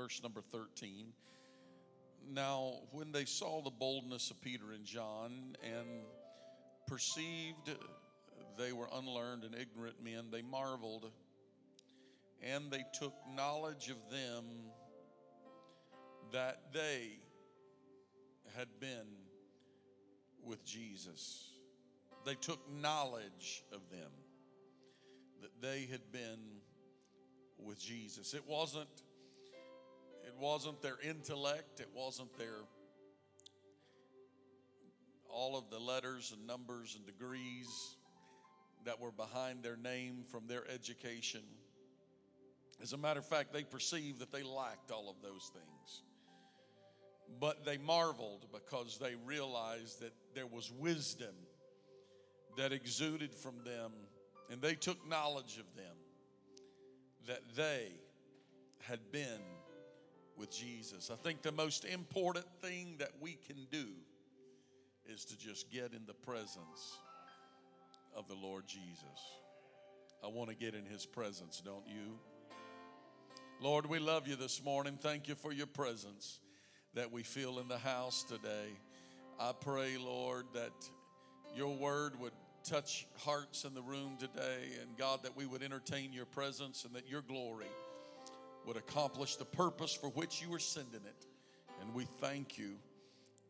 Verse number 13. Now, when they saw the boldness of Peter and John and perceived they were unlearned and ignorant men, they marveled and they took knowledge of them that they had been with Jesus. They took knowledge of them that they had been with Jesus. It wasn't wasn't their intellect, it wasn't their all of the letters and numbers and degrees that were behind their name from their education. As a matter of fact, they perceived that they lacked all of those things. But they marveled because they realized that there was wisdom that exuded from them, and they took knowledge of them that they had been with Jesus. I think the most important thing that we can do is to just get in the presence of the Lord Jesus. I want to get in his presence, don't you? Lord, we love you this morning. Thank you for your presence that we feel in the house today. I pray, Lord, that your word would touch hearts in the room today, and God, that we would entertain your presence and that your glory would accomplish the purpose for which you were sending it. And we thank you.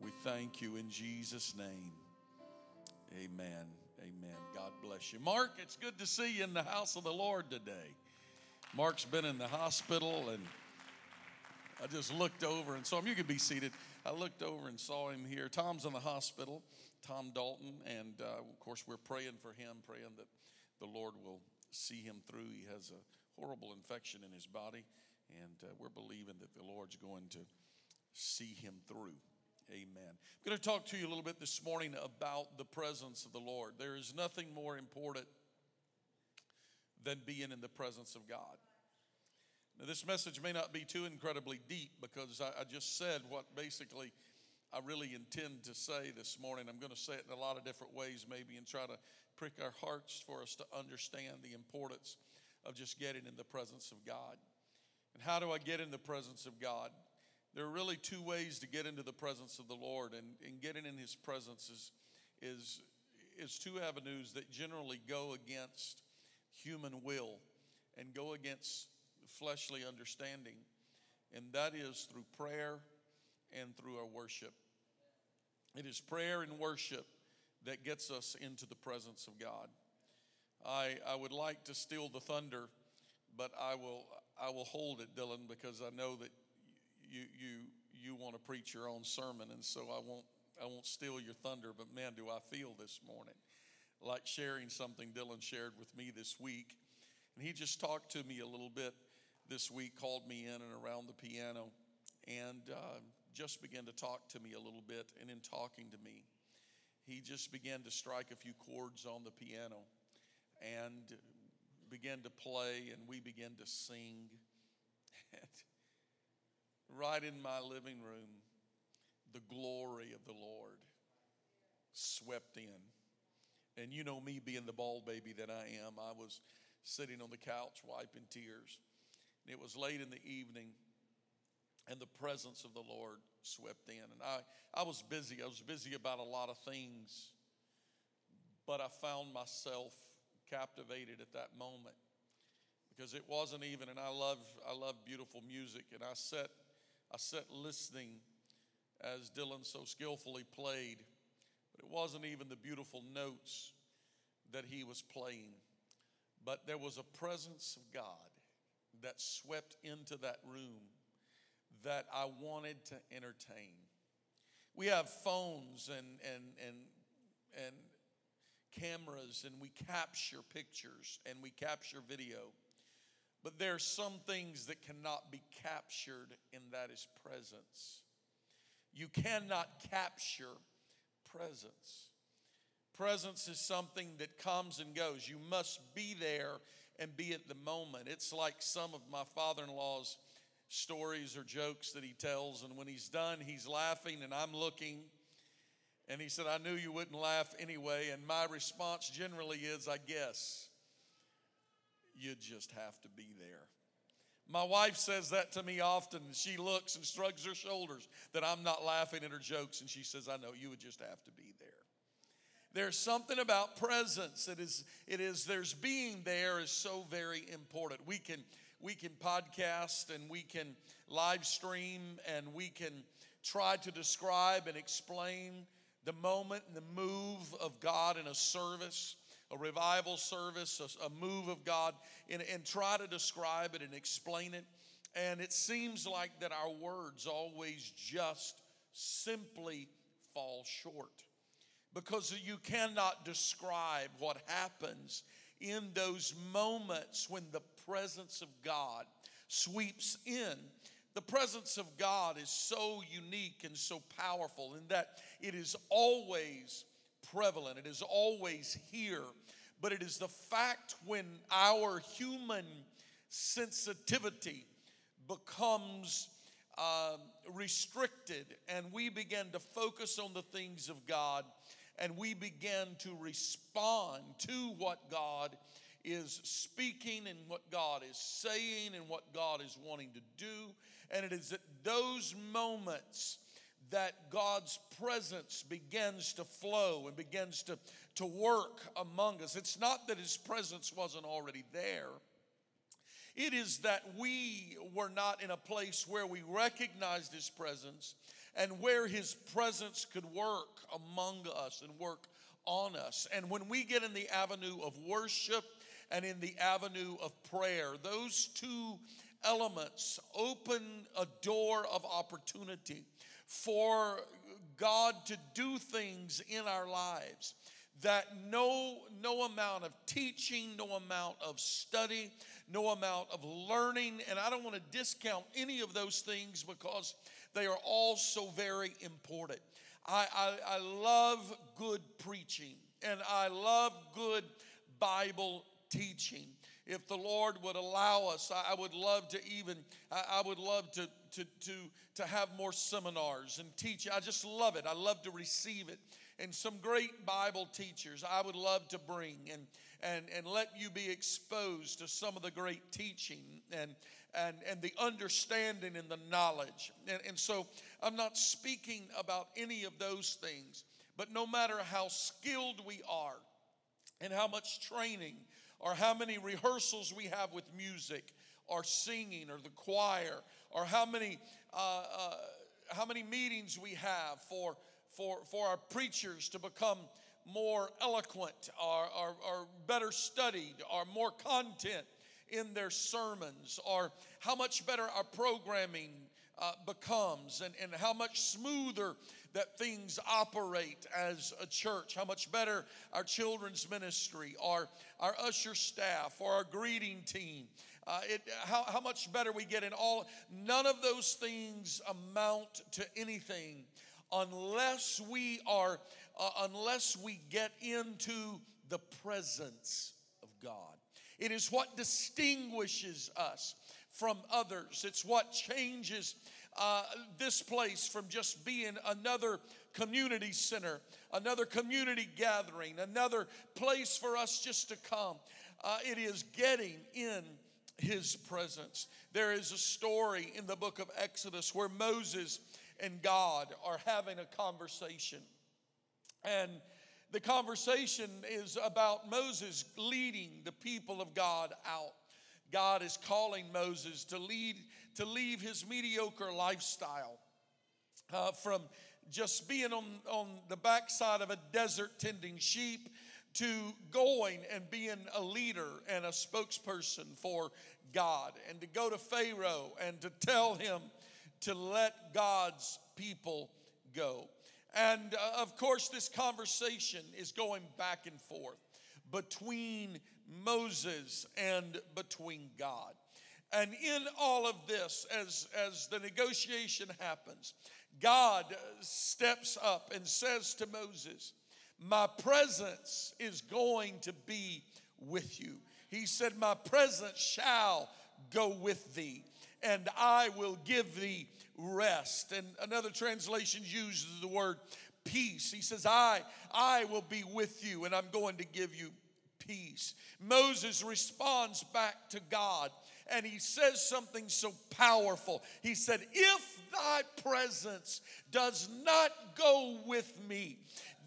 We thank you in Jesus' name. Amen. Amen. God bless you. Mark, it's good to see you in the house of the Lord today. Mark's been in the hospital, and I just looked over and saw him. You can be seated. I looked over and saw him here. Tom's in the hospital, Tom Dalton, and uh, of course, we're praying for him, praying that the Lord will see him through. He has a horrible infection in his body, and uh, we're believing that the Lord's going to see him through. Amen. I'm going to talk to you a little bit this morning about the presence of the Lord. There is nothing more important than being in the presence of God. Now, this message may not be too incredibly deep because I, I just said what basically I really intend to say this morning. I'm going to say it in a lot of different ways, maybe, and try to prick our hearts for us to understand the importance of just getting in the presence of God. And how do I get in the presence of God? There are really two ways to get into the presence of the Lord, and, and getting in His presence is, is, is two avenues that generally go against human will and go against fleshly understanding, and that is through prayer and through our worship. It is prayer and worship that gets us into the presence of God. I, I would like to steal the thunder, but I will, I will hold it, Dylan, because I know that you, you, you want to preach your own sermon, and so I won't, I won't steal your thunder, but man, do I feel this morning like sharing something Dylan shared with me this week. And he just talked to me a little bit this week, called me in and around the piano, and uh, just began to talk to me a little bit. And in talking to me, he just began to strike a few chords on the piano and began to play, and we began to sing. right in my living room, the glory of the Lord swept in. And you know me being the ball baby that I am, I was sitting on the couch wiping tears. And it was late in the evening, and the presence of the Lord swept in. And I, I was busy. I was busy about a lot of things, but I found myself captivated at that moment because it wasn't even. And I love I love beautiful music, and I sat I sat listening as Dylan so skillfully played, but it wasn't even the beautiful notes that he was playing, but there was a presence of God that swept into that room that I wanted to entertain. We have phones and and and and cameras and we capture pictures and we capture video. But there are some things that cannot be captured, and that is presence. You cannot capture presence. Presence is something that comes and goes. You must be there and be at the moment. It's like some of my father in law's stories or jokes that he tells, and when he's done, he's laughing, and I'm looking. And he said, I knew you wouldn't laugh anyway. And my response generally is, I guess you just have to be there. My wife says that to me often. She looks and shrugs her shoulders that I'm not laughing at her jokes, and she says, I know you would just have to be there. There's something about presence. It is, it is, there's being there is so very important. We can we can podcast and we can live stream and we can try to describe and explain the moment and the move of God in a service a revival service, a, a move of God, and, and try to describe it and explain it. And it seems like that our words always just simply fall short because you cannot describe what happens in those moments when the presence of God sweeps in. The presence of God is so unique and so powerful in that it is always prevalent, it is always here, but it is the fact when our human sensitivity becomes uh, restricted and we begin to focus on the things of God and we begin to respond to what God is speaking and what God is saying and what God is wanting to do. And it is at those moments that God's presence begins to flow and begins to, to work among us. It's not that His presence wasn't already there. It is that we were not in a place where we recognized His presence and where His presence could work among us and work on us. And when we get in the avenue of worship and in the avenue of prayer, those two elements open a door of opportunity for God to do things in our lives that no no amount of teaching, no amount of study, no amount of learning, and I don't want to discount any of those things because they are all so very important. I, I, I love good preaching and I love good Bible teaching. If the Lord would allow us, I, would love to even, I would love to, to, to, to have more seminars and teach. I just love it. I love to receive it. And some great Bible teachers I would love to bring and, and, and let you be exposed to some of the great teaching and, and, and the understanding and the knowledge. And, and so I'm not speaking about any of those things, but no matter how skilled we are and how much training or how many rehearsals we have with music or singing or the choir or how many uh, uh, how many meetings we have for for for our preachers to become more eloquent or, or, or better studied or more content in their sermons or how much better our programming uh, becomes and, and how much smoother that things operate as a church, how much better our children's ministry, our, our usher staff, or our greeting team, uh, it, how, how much better we get in all. None of those things amount to anything unless we are, uh, unless we get into the presence of God. It is what distinguishes us from others. It's what changes uh, this place from just being another community center, another community gathering, another place for us just to come. Uh, it is getting in his presence. There is a story in the book of Exodus where Moses and God are having a conversation. And the conversation is about Moses leading the people of God out. God is calling Moses to lead to leave his mediocre lifestyle uh, from just being on, on the backside of a desert tending sheep to going and being a leader and a spokesperson for God and to go to Pharaoh and to tell him to let God's people go. And uh, of course, this conversation is going back and forth between Moses and between God. And in all of this, as, as the negotiation happens, God steps up and says to Moses, My presence is going to be with you. He said, My presence shall go with thee, and I will give thee rest. And another translation uses the word peace. He says, I, I will be with you, and I'm going to give you peace. Moses responds back to God and he says something so powerful. He said, If thy presence does not go with me,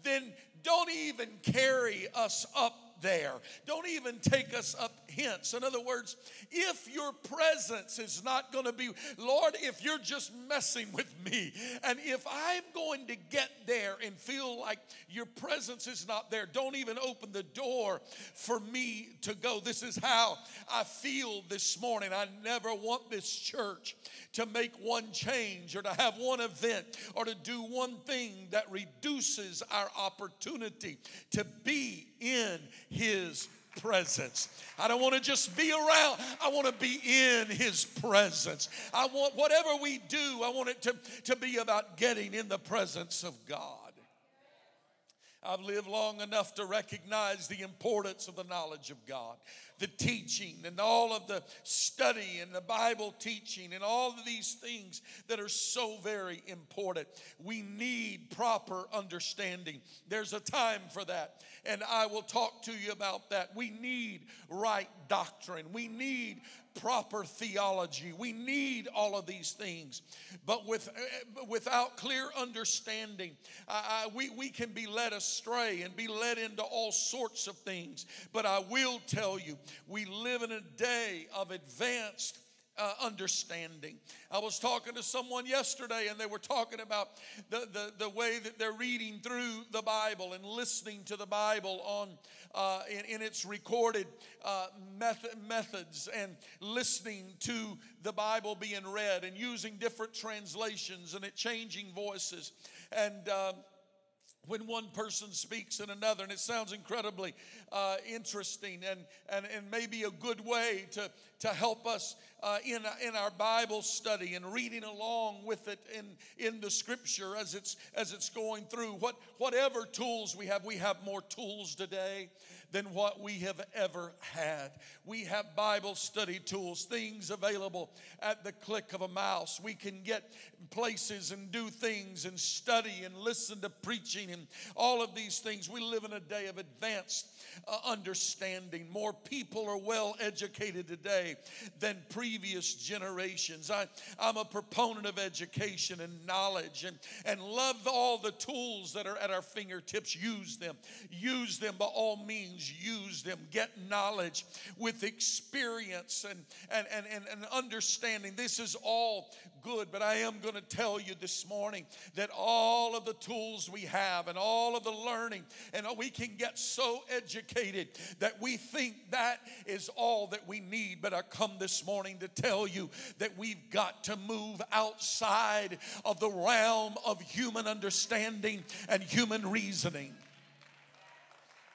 then don't even carry us up there. Don't even take us up hints. In other words, if your presence is not going to be, Lord, if you're just messing with me, and if I'm going to get there and feel like your presence is not there, don't even open the door for me to go. This is how I feel this morning. I never want this church to make one change or to have one event or to do one thing that reduces our opportunity to be in His presence. I don't want to just be around, I want to be in His presence. I want whatever we do, I want it to, to be about getting in the presence of God. I've lived long enough to recognize the importance of the knowledge of God, the teaching, and all of the study and the Bible teaching, and all of these things that are so very important. We need proper understanding. There's a time for that, and I will talk to you about that. We need right doctrine, we need proper theology. We need all of these things. But with, uh, without clear understanding, we, we can be led astray and be led into all sorts of things. But I will tell you, we live in a day of advanced uh, understanding. I was talking to someone yesterday and they were talking about the, the, the way that they're reading through the Bible and listening to the Bible on uh, in, in, its recorded uh, method, methods and listening to the Bible being read and using different translations and it changing voices. And uh, when one person speaks in another, and it sounds incredibly uh, interesting and, and, and maybe a good way to, to help us uh, in, in our Bible study and reading along with it in, in the scripture as it's, as it's going through. What, whatever tools we have, we have more tools today than what we have ever had. We have Bible study tools, things available at the click of a mouse. We can get places and do things and study and listen to preaching and all of these things. We live in a day of advanced uh, understanding. More people are well educated today than previous generations. I, I'm a proponent of education and knowledge and, and love all the tools that are at our fingertips. Use them. Use them by all means. Use them. Get knowledge with experience and, and, and, and, and understanding. This is all good, but I am going to tell you this morning that all of the tools we have and all of the learning, and we can get so educated that we think that is all that we need. But I come this morning to tell you that we've got to move outside of the realm of human understanding and human reasoning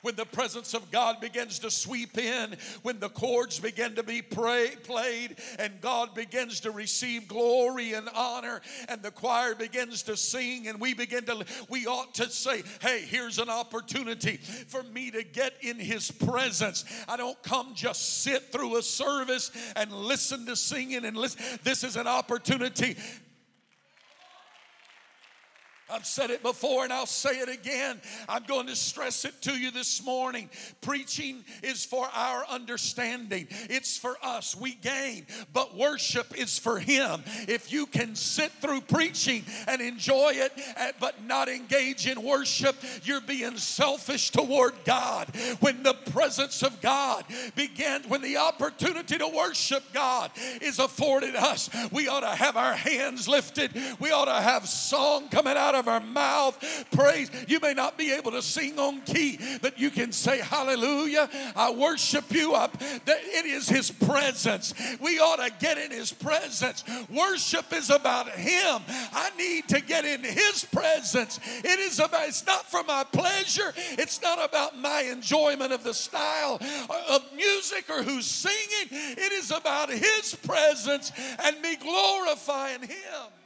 when the presence of God begins to sweep in, when the chords begin to be pray, played, and God begins to receive glory and honor, and the choir begins to sing, and we begin to, we ought to say, Hey, here's an opportunity for me to get in His presence. I don't come just sit through a service and listen to singing and listen. This is an opportunity I've said it before and I'll say it again. I'm going to stress it to you this morning. Preaching is for our understanding, it's for us. We gain, but worship is for Him. If you can sit through preaching and enjoy it, but not engage in worship, you're being selfish toward God. When the presence of God begins, when the opportunity to worship God is afforded us, we ought to have our hands lifted, we ought to have song coming out of of our mouth. Praise. You may not be able to sing on key, but you can say, Hallelujah. I worship you up. That it is His presence. We ought to get in His presence. Worship is about Him. I need to get in His presence. It is about, it's not for my pleasure, it's not about my enjoyment of the style of music or who's singing. It is about His presence and me glorifying Him.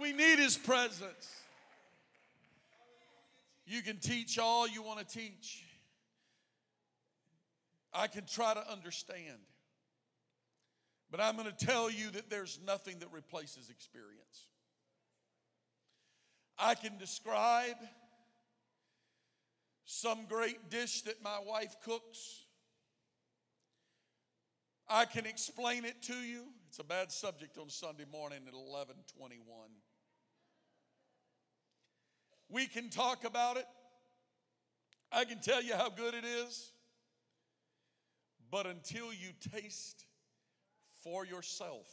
We need His presence. You can teach all you want to teach. I can try to understand. But I'm going to tell you that there's nothing that replaces experience. I can describe some great dish that my wife cooks. I can explain it to you. It's a bad subject on Sunday morning at 11:21. We can talk about it. I can tell you how good it is. But until you taste for yourself,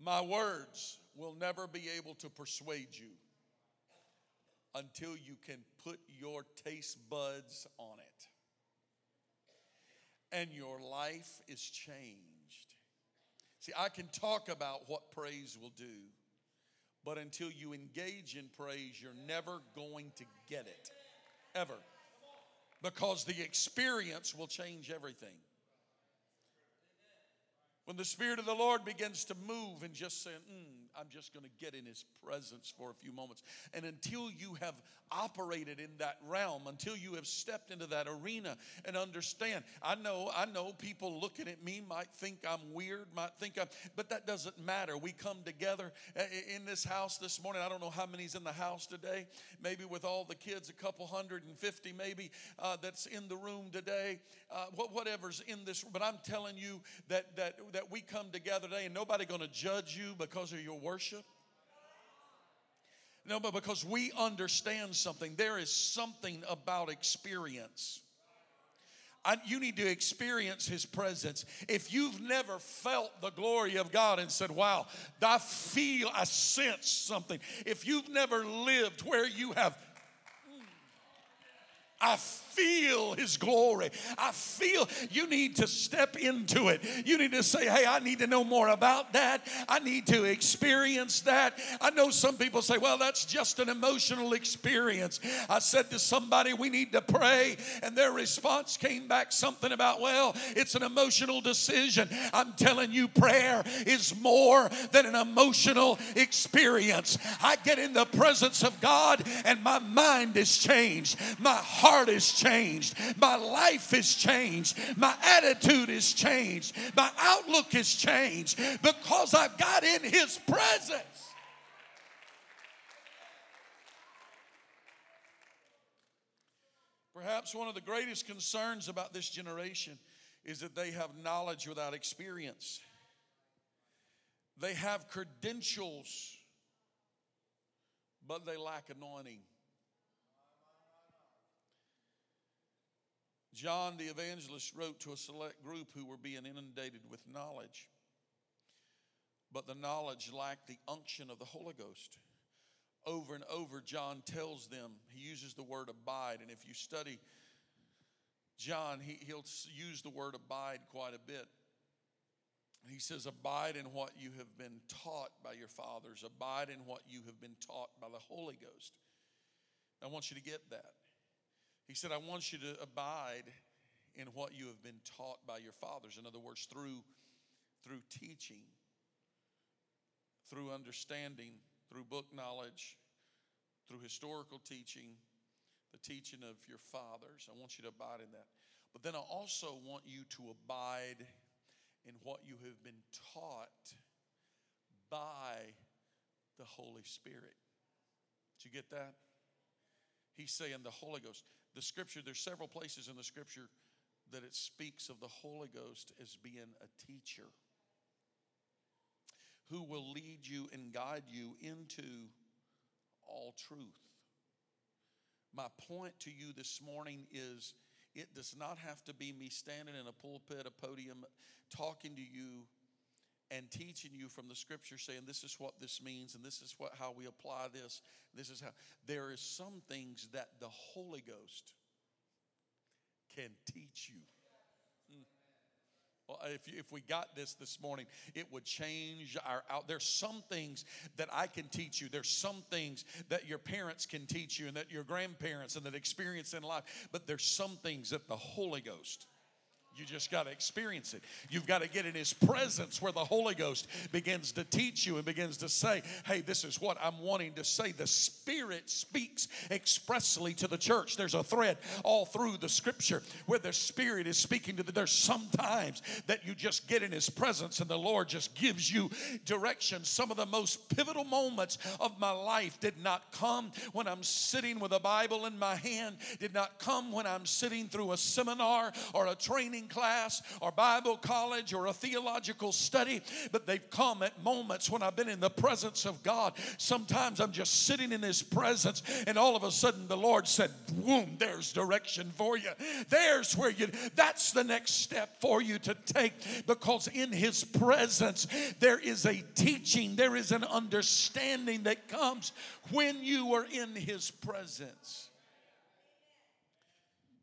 my words will never be able to persuade you until you can put your taste buds on it. And your life is changed. See, I can talk about what praise will do but until you engage in praise, you're never going to get it. Ever. Because the experience will change everything. When the Spirit of the Lord begins to move and just saying, mm, I'm just going to get in His presence for a few moments. And until you have operated in that realm, until you have stepped into that arena and understand, I know, I know people looking at me might think I'm weird, might think I'm, but that doesn't matter. We come together uh, in this house this morning. I don't know how many's in the house today. Maybe with all the kids, a couple hundred and fifty, maybe uh, that's in the room today. Uh, whatever's in this, but I'm telling you that that that we come together today, and nobody going to judge you because of your worship. No, but because we understand something, there is something about experience. I, you need to experience his presence. If you've never felt the glory of God and said, Wow, I feel, I sense something. If you've never lived where you have I feel His glory. I feel you need to step into it. You need to say, Hey, I need to know more about that. I need to experience that. I know some people say, Well, that's just an emotional experience. I said to somebody, We need to pray, and their response came back something about, Well, it's an emotional decision. I'm telling you, prayer is more than an emotional experience. I get in the presence of God, and my mind is changed. My heart heart is changed. My life is changed. My attitude is changed. My outlook is changed because I've got in His presence. Perhaps one of the greatest concerns about this generation is that they have knowledge without experience. They have credentials, but they lack anointing. John the evangelist wrote to a select group who were being inundated with knowledge, but the knowledge lacked the unction of the Holy Ghost. Over and over, John tells them, he uses the word abide. And if you study John, he, he'll use the word abide quite a bit. He says, Abide in what you have been taught by your fathers, abide in what you have been taught by the Holy Ghost. I want you to get that. He said, I want you to abide in what you have been taught by your fathers. In other words, through, through teaching, through understanding, through book knowledge, through historical teaching, the teaching of your fathers. I want you to abide in that. But then I also want you to abide in what you have been taught by the Holy Spirit. Did you get that? He's saying the Holy Ghost. The scripture, there's several places in the scripture that it speaks of the Holy Ghost as being a teacher who will lead you and guide you into all truth. My point to you this morning is it does not have to be me standing in a pulpit, a podium, talking to you and teaching you from the scripture saying this is what this means and this is what how we apply this this is how there is some things that the holy ghost can teach you hmm. well, if, if we got this this morning, it would change our out. There's some things that I can teach you. There's some things that your parents can teach you, and that your grandparents and that experience in life. But there's some things that the Holy Ghost you just got to experience it. You've got to get in His presence where the Holy Ghost begins to teach you and begins to say, Hey, this is what I'm wanting to say. The Spirit speaks expressly to the church. There's a thread all through the scripture where the Spirit is speaking to the. There's sometimes that you just get in His presence and the Lord just gives you direction. Some of the most pivotal moments of my life did not come when I'm sitting with a Bible in my hand, did not come when I'm sitting through a seminar or a training class or Bible college or a theological study, but they've come at moments when I've been in the presence of God. Sometimes I'm just sitting in His presence, and all of a sudden the Lord said, Boom, there's direction for you. There's where you, that's the next step for you to take because in His presence there is a teaching, there is an understanding that comes when you are in His presence.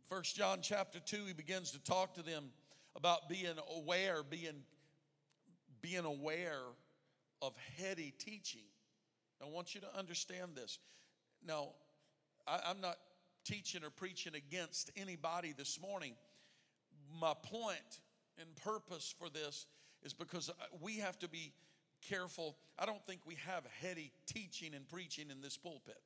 First John chapter 2, he begins to talk to them about being aware, being, being aware of heady teaching. I want you to understand this. Now, I, I'm not teaching or preaching against anybody this morning. My point and purpose for this is because we have to be careful. I don't think we have heady teaching and preaching in this pulpit.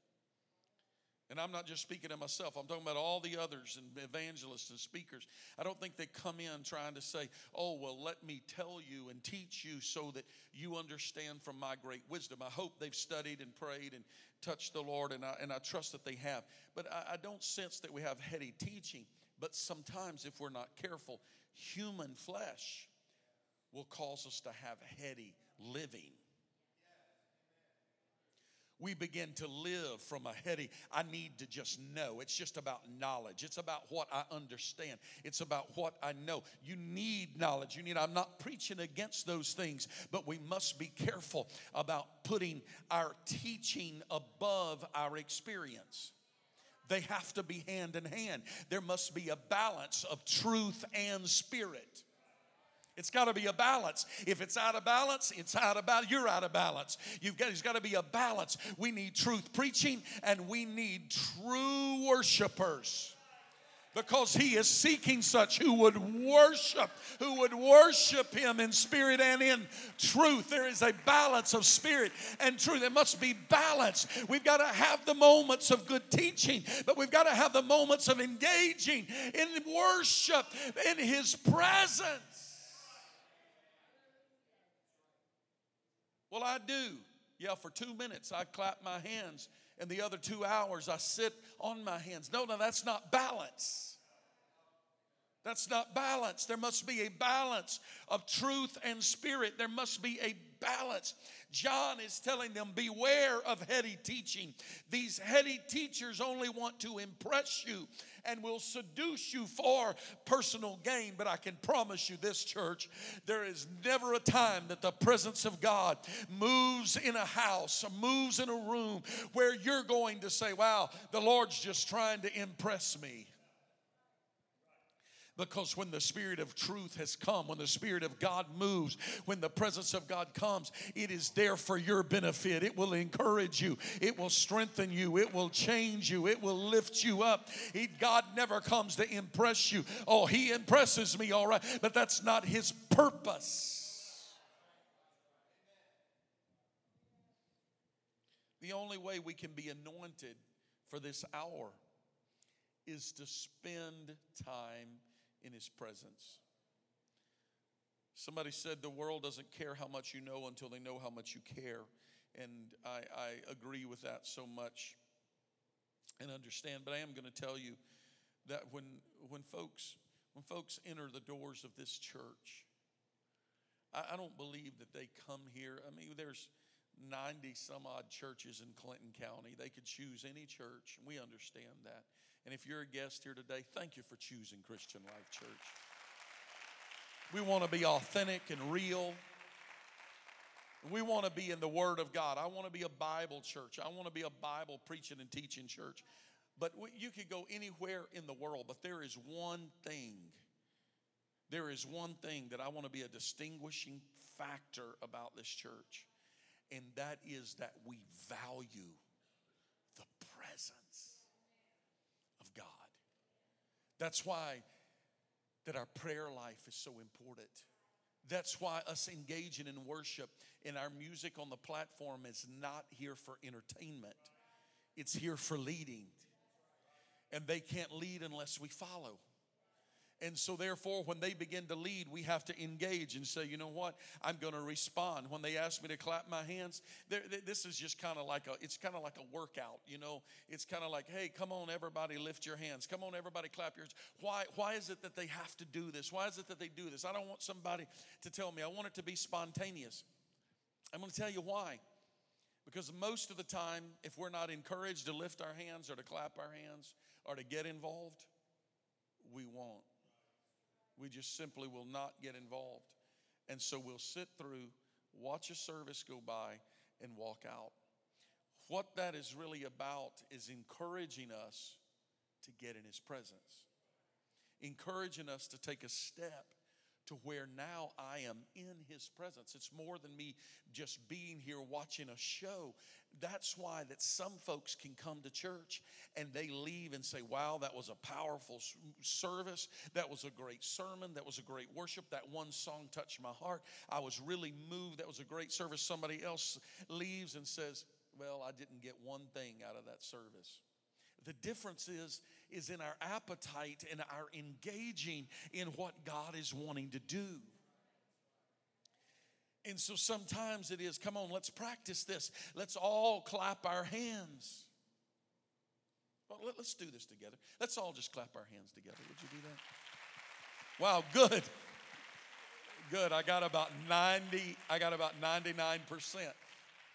And I'm not just speaking to myself, I'm talking about all the others and evangelists and speakers. I don't think they come in trying to say, oh, well, let me tell you and teach you so that you understand from my great wisdom. I hope they've studied and prayed and touched the Lord, and I, and I trust that they have. But I, I don't sense that we have heady teaching. But sometimes, if we're not careful, human flesh will cause us to have heady living we begin to live from a heady, I need to just know. It's just about knowledge. It's about what I understand. It's about what I know. You need knowledge. You need, I'm not preaching against those things, but we must be careful about putting our teaching above our experience. They have to be hand in hand. There must be a balance of truth and spirit. It's got to be a balance. If it's out of balance, it's out of balance. You're out of balance. You've got, there's got to be a balance. We need truth preaching and we need true worshipers because he is seeking such who would worship, who would worship him in spirit and in truth. There is a balance of spirit and truth. There must be balance. We've got to have the moments of good teaching, but we've got to have the moments of engaging in worship in his presence. Well, I do. Yeah, for two minutes I clap my hands, and the other two hours I sit on my hands. No, no, that's not balance. That's not balance. There must be a balance of truth and spirit. There must be a balance. John is telling them, beware of heady teaching. These heady teachers only want to impress you and will seduce you for personal gain. But I can promise you this, church, there is never a time that the presence of God moves in a house moves in a room where you're going to say, wow, the Lord's just trying to impress me. Because when the Spirit of truth has come, when the Spirit of God moves, when the presence of God comes, it is there for your benefit. It will encourage you, it will strengthen you, it will change you, it will lift you up. God never comes to impress you. Oh, He impresses me, all right, but that's not His purpose. The only way we can be anointed for this hour is to spend time in His presence. Somebody said the world doesn't care how much you know until they know how much you care. And I, I agree with that so much and understand. But I am going to tell you that when, when, folks, when folks enter the doors of this church, I, I don't believe that they come here. I mean, there's 90 some odd churches in Clinton County. They could choose any church. We understand that. And if you're a guest here today, thank you for choosing Christian Life Church. We want to be authentic and real. We want to be in the Word of God. I want to be a Bible church. I want to be a Bible preaching and teaching church. But you could go anywhere in the world, but there is one thing. There is one thing that I want to be a distinguishing factor about this church, and that is that we value the presence of God. That's why that our prayer life is so important. That's why us engaging in worship and our music on the platform is not here for entertainment. It's here for leading. And they can't lead unless we follow. And so, therefore, when they begin to lead, we have to engage and say, you know what? I'm going to respond. When they ask me to clap my hands, this is just kind of like a, it's kind of like a workout, you know? It's kind of like, hey, come on, everybody, lift your hands. Come on, everybody, clap your hands. Why, why is it that they have to do this? Why is it that they do this? I don't want somebody to tell me. I want it to be spontaneous. I'm going to tell you why. Because most of the time, if we're not encouraged to lift our hands or to clap our hands or to get involved, we won't. We just simply will not get involved. And so we'll sit through, watch a service go by, and walk out. What that is really about is encouraging us to get in His presence, encouraging us to take a step to where now I am in his presence. It's more than me just being here watching a show. That's why that some folks can come to church and they leave and say, "Wow, that was a powerful service. That was a great sermon. That was a great worship. That one song touched my heart. I was really moved. That was a great service." Somebody else leaves and says, "Well, I didn't get one thing out of that service." The difference is is in our appetite and our engaging in what God is wanting to do. And so sometimes it is, come on, let's practice this. Let's all clap our hands. Well, let, us do this together. Let's all just clap our hands together. Would you do that? Wow, good. Good. I got about 90, I got about 99%.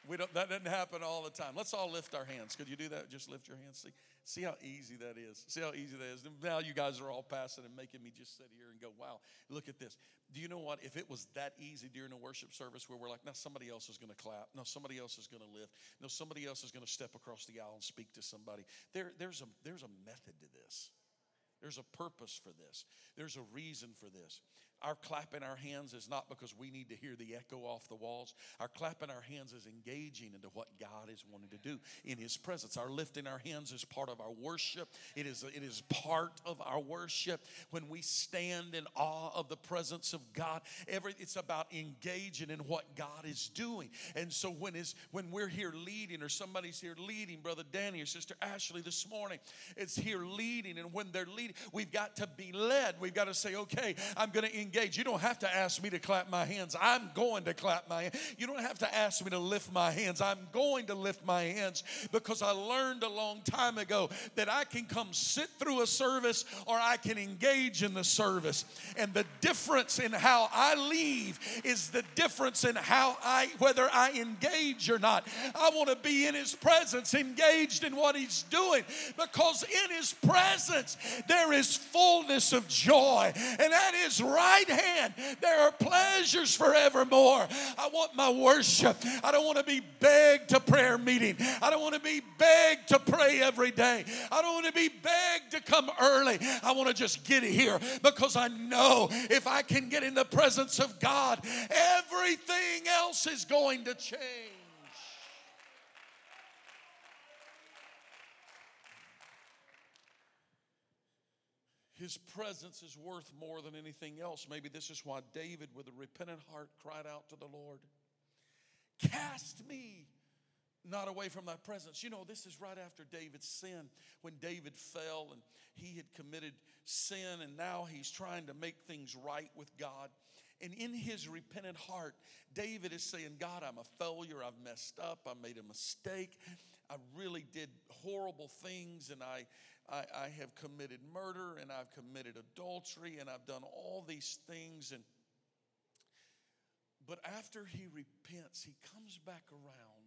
We don't, that doesn't happen all the time. Let's all lift our hands. Could you do that? Just lift your hands. See, See how easy that is. See how easy that is. Now you guys are all passing and making me just sit here and go, wow, look at this. Do you know what? If it was that easy during a worship service where we're like, now somebody else is going to clap. No, somebody else is going to lift. No, somebody else is going to step across the aisle and speak to somebody. There, there's, a, there's a method to this. There's a purpose for this. There's a reason for this. Our clapping our hands is not because we need to hear the echo off the walls. Our clapping our hands is engaging into what God is wanting to do in His presence. Our lifting our hands is part of our worship. It is, it is part of our worship when we stand in awe of the presence of God. Every, it's about engaging in what God is doing. And so when, is, when we're here leading or somebody's here leading, Brother Danny or Sister Ashley this morning, it's here leading. And when they're leading, we've got to be led. We've got to say, okay, I'm going to engage. You don't have to ask me to clap my hands. I'm going to clap my hands. You don't have to ask me to lift my hands. I'm going to lift my hands because I learned a long time ago that I can come sit through a service or I can engage in the service. And the difference in how I leave is the difference in how I, whether I engage or not. I want to be in His presence, engaged in what He's doing because in His presence there is fullness of joy. And that is right right hand, there are pleasures forevermore. I want my worship. I don't want to be begged to prayer meeting. I don't want to be begged to pray every day. I don't want to be begged to come early. I want to just get here because I know if I can get in the presence of God, everything else is going to change. His presence is worth more than anything else. Maybe this is why David, with a repentant heart, cried out to the Lord Cast me not away from thy presence. You know, this is right after David's sin, when David fell and he had committed sin, and now he's trying to make things right with God. And in his repentant heart, David is saying, God, I'm a failure. I've messed up. I made a mistake. I really did horrible things and I, I, I have committed murder and I've committed adultery and I've done all these things. And but after he repents, he comes back around.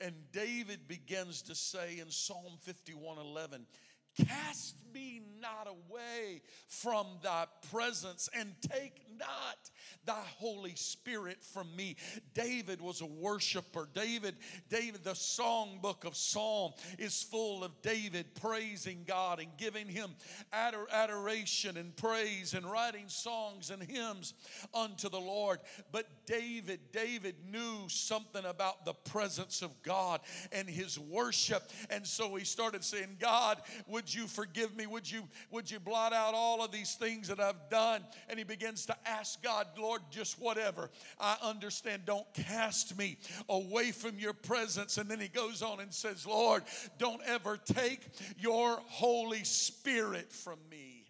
And David begins to say in Psalm 51 11, Cast me not away from thy presence and take not thy Holy Spirit from me. David was a worshiper. David, David, the songbook of Psalm is full of David praising God and giving him ador- adoration and praise and writing songs and hymns unto the Lord. But David, David knew something about the presence of God and his worship. And so he started saying, God, would you forgive me? Would you, would you blot out all of these things that I've done? And he begins to ask God, Lord, just whatever. I understand. Don't cast me away from your presence. And then he goes on and says, Lord, don't ever take your Holy Spirit from me.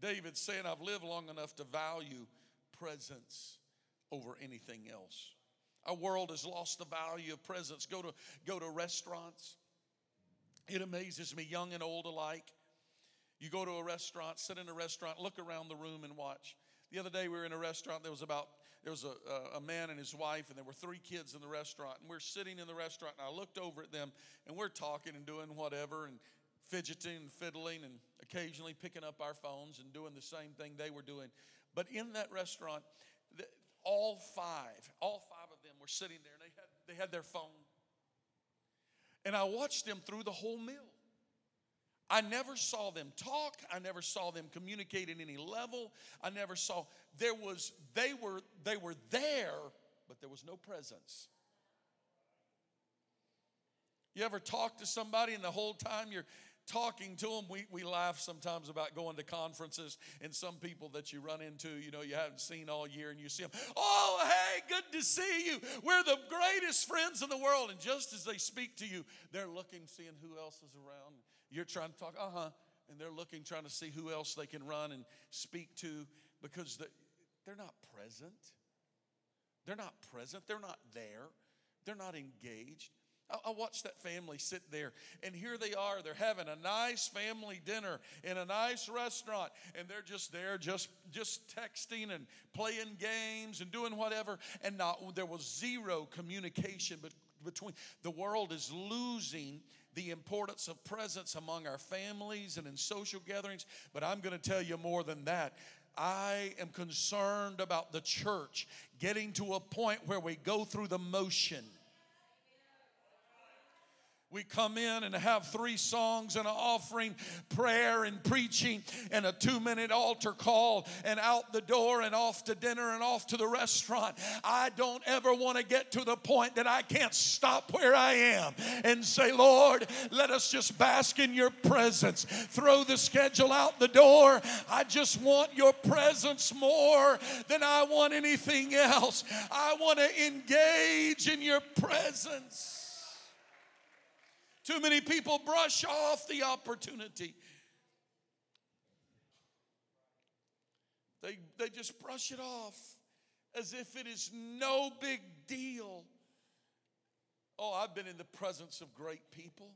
David saying, I've lived long enough to value presence over anything else. Our world has lost the value of presence. Go to, go to restaurants. It amazes me, young and old alike. You go to a restaurant, sit in a restaurant, look around the room and watch. The other day we were in a restaurant. There was about there was a, a, man and his wife, and there were three kids in the restaurant. And we're sitting in the restaurant, and I looked over at them, and we're talking and doing whatever, and fidgeting and fiddling, and occasionally picking up our phones and doing the same thing they were doing. But in that restaurant, all five, all five them were sitting there, and they had they had their phone, and I watched them through the whole meal. I never saw them talk. I never saw them communicate at any level. I never saw there was they were they were there, but there was no presence. You ever talk to somebody and the whole time you're talking to them, we, we laugh sometimes about going to conferences and some people that you run into, you know, you haven't seen all year and you see them, oh, hey, good to see you. We're the greatest friends in the world. And just as they speak to you, they're looking, seeing who else is around. You're trying to talk, uh huh. And they're looking, trying to see who else they can run and speak to because they're not present. They're not present. They're not there. They're not engaged. I watched that family sit there, and here they are. They're having a nice family dinner in a nice restaurant, and they're just there, just just texting and playing games and doing whatever. And not there was zero communication between. The world is losing the importance of presence among our families and in social gatherings. But I'm going to tell you more than that. I am concerned about the church getting to a point where we go through the motion we come in and have three songs and an offering, prayer and preaching, and a two minute altar call, and out the door and off to dinner and off to the restaurant. I don't ever want to get to the point that I can't stop where I am and say, Lord, let us just bask in your presence. Throw the schedule out the door. I just want your presence more than I want anything else. I want to engage in your presence. Too many people brush off the opportunity. They, they just brush it off as if it is no big deal. Oh, I've been in the presence of great people.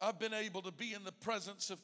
I've been able to be in the presence of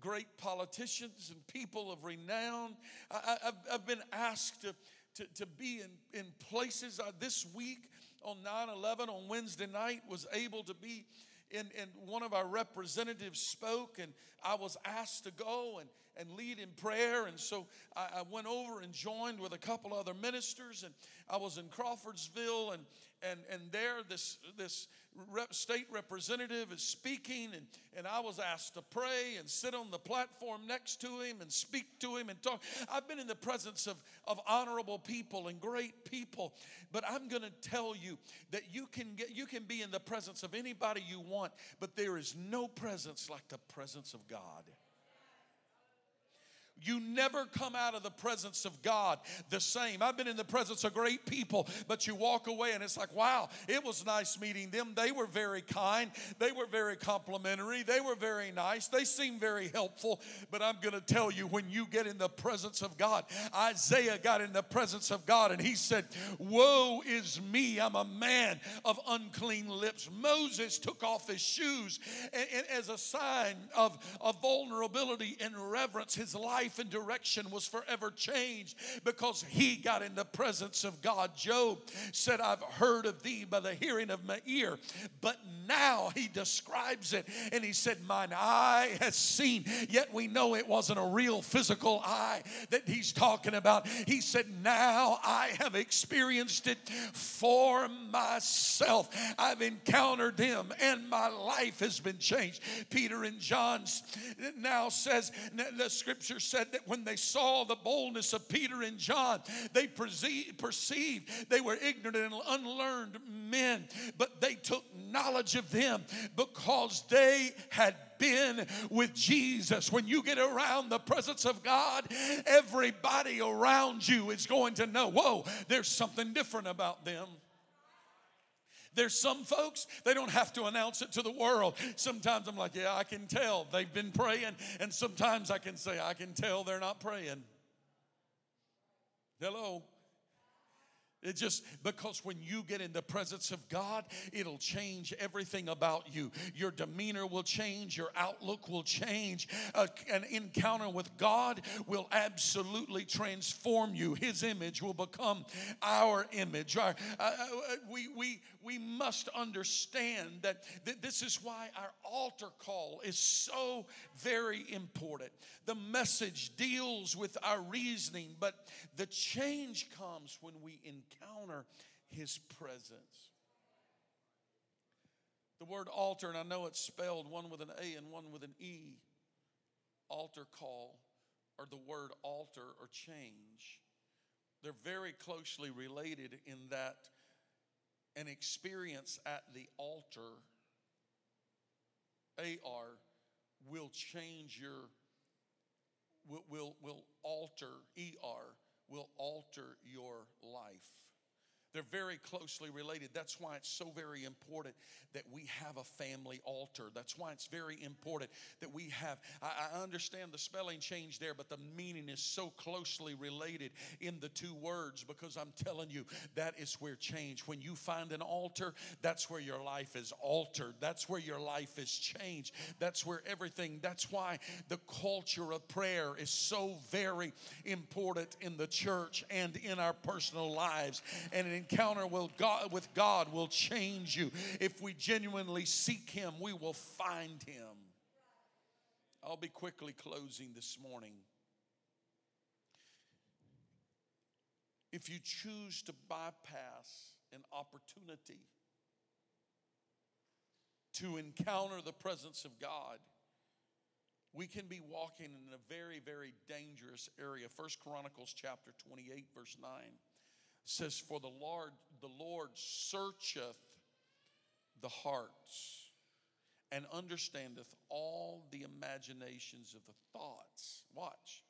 great politicians and people of renown. I, have been asked to, to, to be in, in places. Uh, this week, on 9 11 on Wednesday night was able to be in, and one of our representatives spoke, and I was asked to go and, and lead in prayer. And so I, I went over and joined with a couple other ministers, and I was in Crawfordsville, and, and, and there this, this rep, state representative is speaking, and, and I was asked to pray and sit on the platform next to him and speak to him and talk. I've been in the presence of, of honorable people and great people, but I'm going to tell you that you can get you can be in the presence of anybody you want, but there is no presence like the presence of God You never come out of the presence of God the same. I've been in the presence of great people, but you walk away and it's like, wow, it was nice meeting them. They were very kind, they were very complimentary, they were very nice, they seemed very helpful. But I'm going to tell you, when you get in the presence of God, Isaiah got in the presence of God and he said, Woe is me, I'm a man of unclean lips. Moses took off his shoes and, and as a sign of, of vulnerability and reverence. His life and direction was forever changed because he got in the presence of God. Job said, I've heard of thee by the hearing of my ear, but now he describes it and he said, Mine eye has seen, yet we know it wasn't a real physical eye that he's talking about. He said, Now I have experienced it for myself. I've encountered him and my life has been changed. Peter and John now says, the scripture said that when they saw the boldness of Peter and John, they perceived they were ignorant and unlearned men, but they took knowledge of them because they had been with Jesus. When you get around the presence of God, everybody around you is going to know, whoa, there's something different about them. There's some folks, they don't have to announce it to the world. Sometimes I'm like, yeah, I can tell they've been praying. And sometimes I can say, I can tell they're not praying. Hello. It just because when you get in the presence of God, it'll change everything about you. Your demeanor will change, your outlook will change. An encounter with God will absolutely transform you. His image will become our image. Our, uh, uh, we, we, we must understand that th- this is why our altar call is so very important. The message deals with our reasoning, but the change comes when we encounter His presence. The word altar, and I know it's spelled one with an A and one with an E, altar call, or the word alter or change. They're very closely related in that an experience at the altar, AR, will change your, will, will, will alter, ER, will alter your life. They're very closely related. That's why it's so very important that we have a family altar. That's why it's very important that we have. I, understand the spelling change there, but the meaning is so closely related in the two words because I'm telling you, that is where change. When you find an altar, that's where your life is altered. That's where your life is changed. That's where everything, that's why the culture of prayer is so very important in the church and in our personal lives. And an encounter with God, with God will change you. If we genuinely seek Him, we will find Him. I'll be quickly closing this morning. If you choose to bypass an opportunity to encounter the presence of God, we can be walking in a very, very dangerous area. First Chronicles chapter 28, verse 9 says, For the Lord, the Lord searcheth the hearts and understandeth all the imaginations of the thoughts. Watch.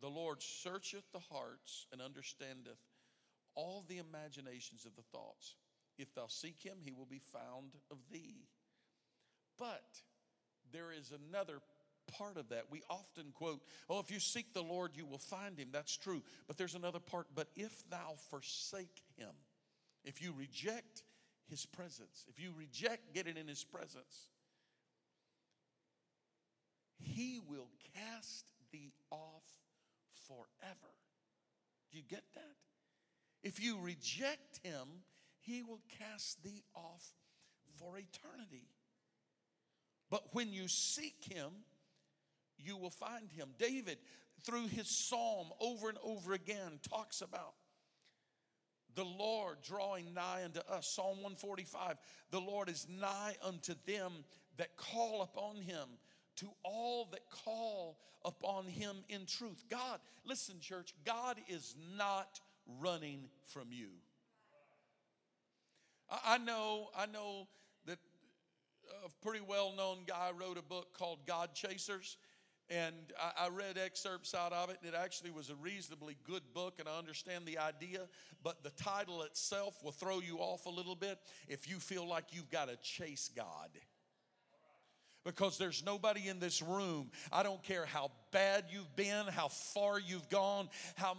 The Lord searcheth the hearts and understandeth all the imaginations of the thoughts. If thou seek him, he will be found of thee. But there is another part of that. We often quote, Oh, if you seek the Lord, you will find him. That's true. But there's another part. But if thou forsake him, if you reject his presence, if you reject getting in his presence, he will cast thee off forever. Do you get that? If you reject him, he will cast thee off for eternity. But when you seek him, you will find him. David, through his psalm over and over again, talks about the Lord drawing nigh unto us. Psalm 145 The Lord is nigh unto them that call upon him, to all that call upon him in truth. God, listen, church, God is not running from you. I know, I know that a pretty well known guy wrote a book called God Chasers and I, I, read excerpts out of it, and it actually was a reasonably good book, and I understand the idea, but the title itself will throw you off a little bit if you feel like you've got to chase God. Because there's nobody in this room, I don't care how bad you've been, how far you've gone, how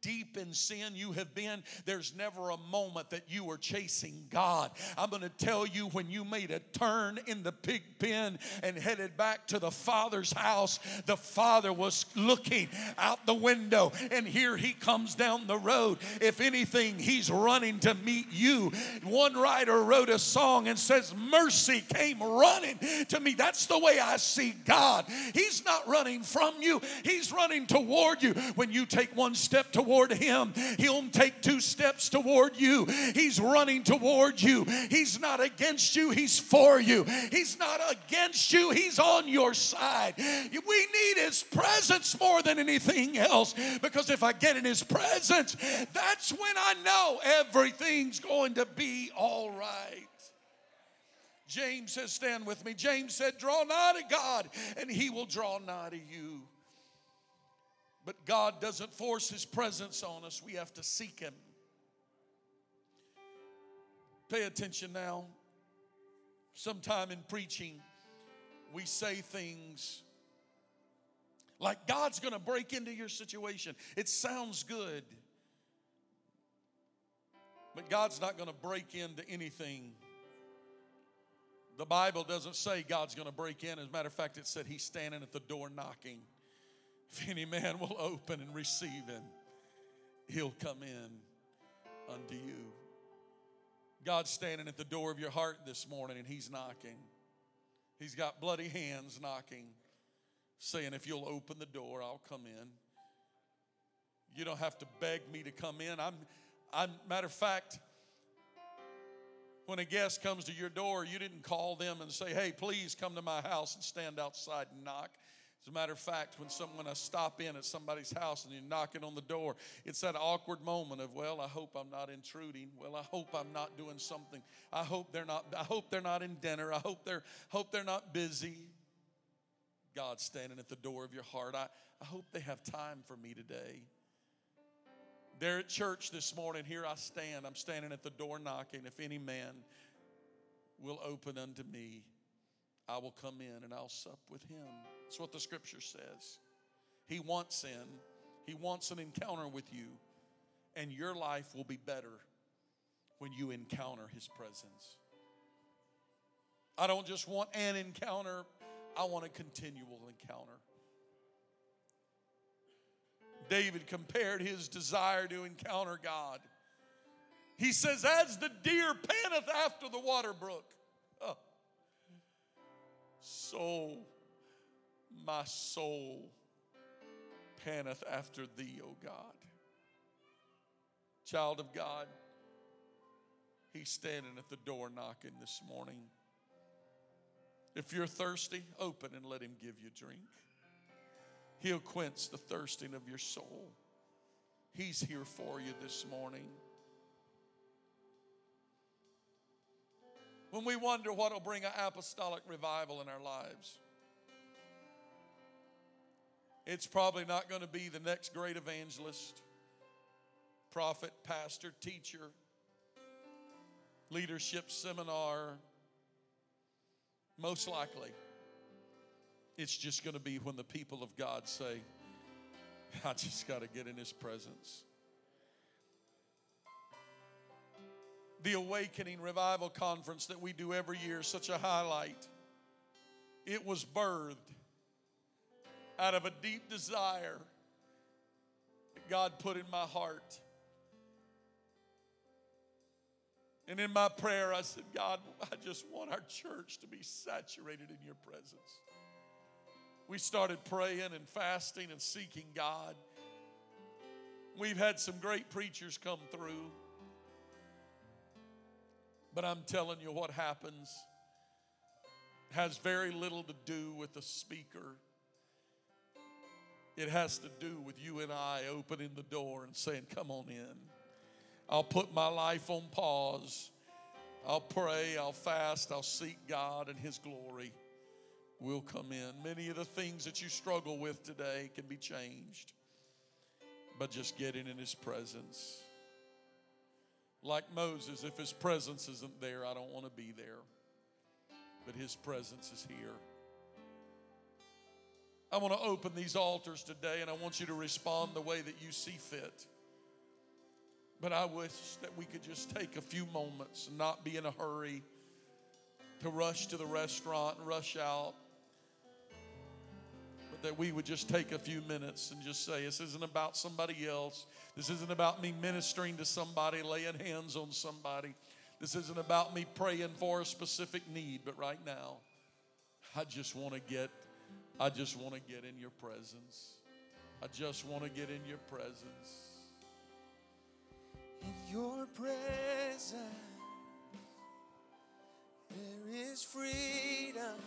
deep in sin you have been, there's never a moment that you were chasing God. I'm going to tell you when you made a turn in the pig pen and headed back to the Father's house, the Father was looking out the window, and here he comes down the road. If anything, he's running to meet you. One writer wrote a song and says, Mercy came running to me. That's the way I see God. He's not running from you, he's running toward you. When you take one step step toward Him, He'll take two steps toward you. He's running toward you. He's not against you, He's for you. He's not against you, He's on your side. We need His presence more than anything else because if I get in His presence, that's when I know everything's going to be all right. James says, Stand with me. James said, Draw nigh to God, and He will draw nigh to you. But God doesn't force His presence on us, we have to seek Him. Pay attention now. Sometime in preaching, we say things like God's gonna break into your situation. It sounds good, but God's not gonna break into anything. The Bible doesn't say God's gonna break in. As a matter of fact, it said He's standing at the door knocking. If any man will open and receive him, he'll come in unto you. God's standing at the door of your heart this morning and he's knocking. He's got bloody hands knocking, saying, If you'll open the door, I'll come in. You don't have to beg me to come in. I'm, I'm matter of fact, when a guest comes to your door, you didn't call them and say, Hey, please come to my house and stand outside and knock. As a matter of fact, when someone I stop in at somebody's house and you're knocking on the door, it's that awkward moment of, well, I hope I'm not intruding. Well, I hope I'm not doing something. I hope they're not. I hope they're not in dinner. I hope they're hope they're not busy. God's standing at the door of your heart. I, I hope they have time for me today. They're at church this morning, here I stand. I'm standing at the door knocking. If any man will open unto me, I will come in and I'll sup with him. That's what the scripture says. He wants in, He wants an encounter with you, and your life will be better when you encounter His presence. I don't just want an encounter, I want a continual encounter. David compared his desire to encounter God. He says, As the deer panteth after the water brook, oh, so my soul panteth after thee, O God. Child of God, he's standing at the door knocking this morning. If you're thirsty, open and let him give you drink. He'll quench the thirsting of your soul. He's here for you this morning. When we wonder what will bring an apostolic revival in our lives, it's probably not going to be the next great evangelist, prophet, pastor, teacher, leadership seminar. Most likely, it's just going to be when the people of God say, I just got to get in His presence. The Awakening Revival Conference that we do every year, such a highlight. It was birthed out of a deep desire that God put in my heart. And in my prayer, I said, God, I just want our church to be saturated in your presence. We started praying and fasting and seeking God. We've had some great preachers come through. But I'm telling you, what happens has very little to do with the speaker it has to do with you and I opening the door and saying, Come on in. I'll put my life on pause. I'll pray, I'll fast, I'll seek God and His glory. will come in. Many of the things that you struggle with today can be changed by just getting in His presence. Like Moses, if His presence isn't there, I don't want to be there. But His presence is here. I want to open these altars today and I want you to respond the way that you see fit. But I wish that we could just take a few moments and not be in a hurry to rush to the restaurant and rush out. But that we would just take a few minutes and just say, This isn't about somebody else. This isn't about me ministering to somebody, laying hands on somebody. This isn't about me praying for a specific need. But right now, I just want to get, I just want to get in your presence. I just want to get in your presence. In your presence, there is freedom.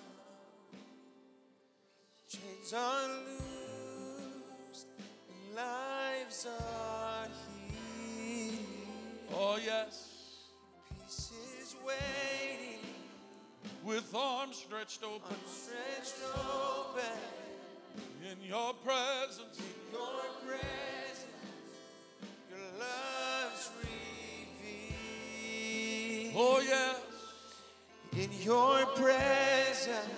Chains are loosed, and lives are healed. Oh, yes. Peace is waiting, With arms stretched open stretched open. in your presence. In Your presence, your love's revealed. Oh, yes. In your presence,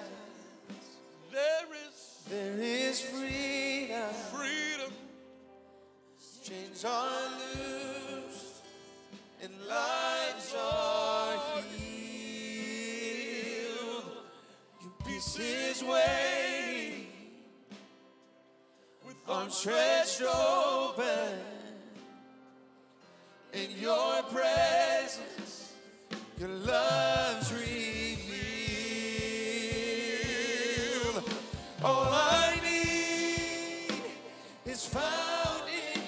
There is there is freedom. freedom. Chains are loosed and lives are Your peace is waiting, With arms stretched open. In your presence, your love's revealed. All I need is found in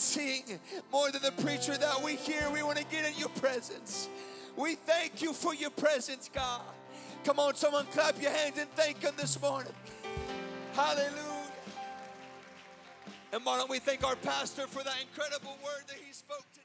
sing, more than the preacher that we hear, we want to get in your presence. We thank you for your presence, God. Come on, someone clap your hands and thank him this morning. Hallelujah. And why don't we thank our pastor for that incredible word that he spoke today?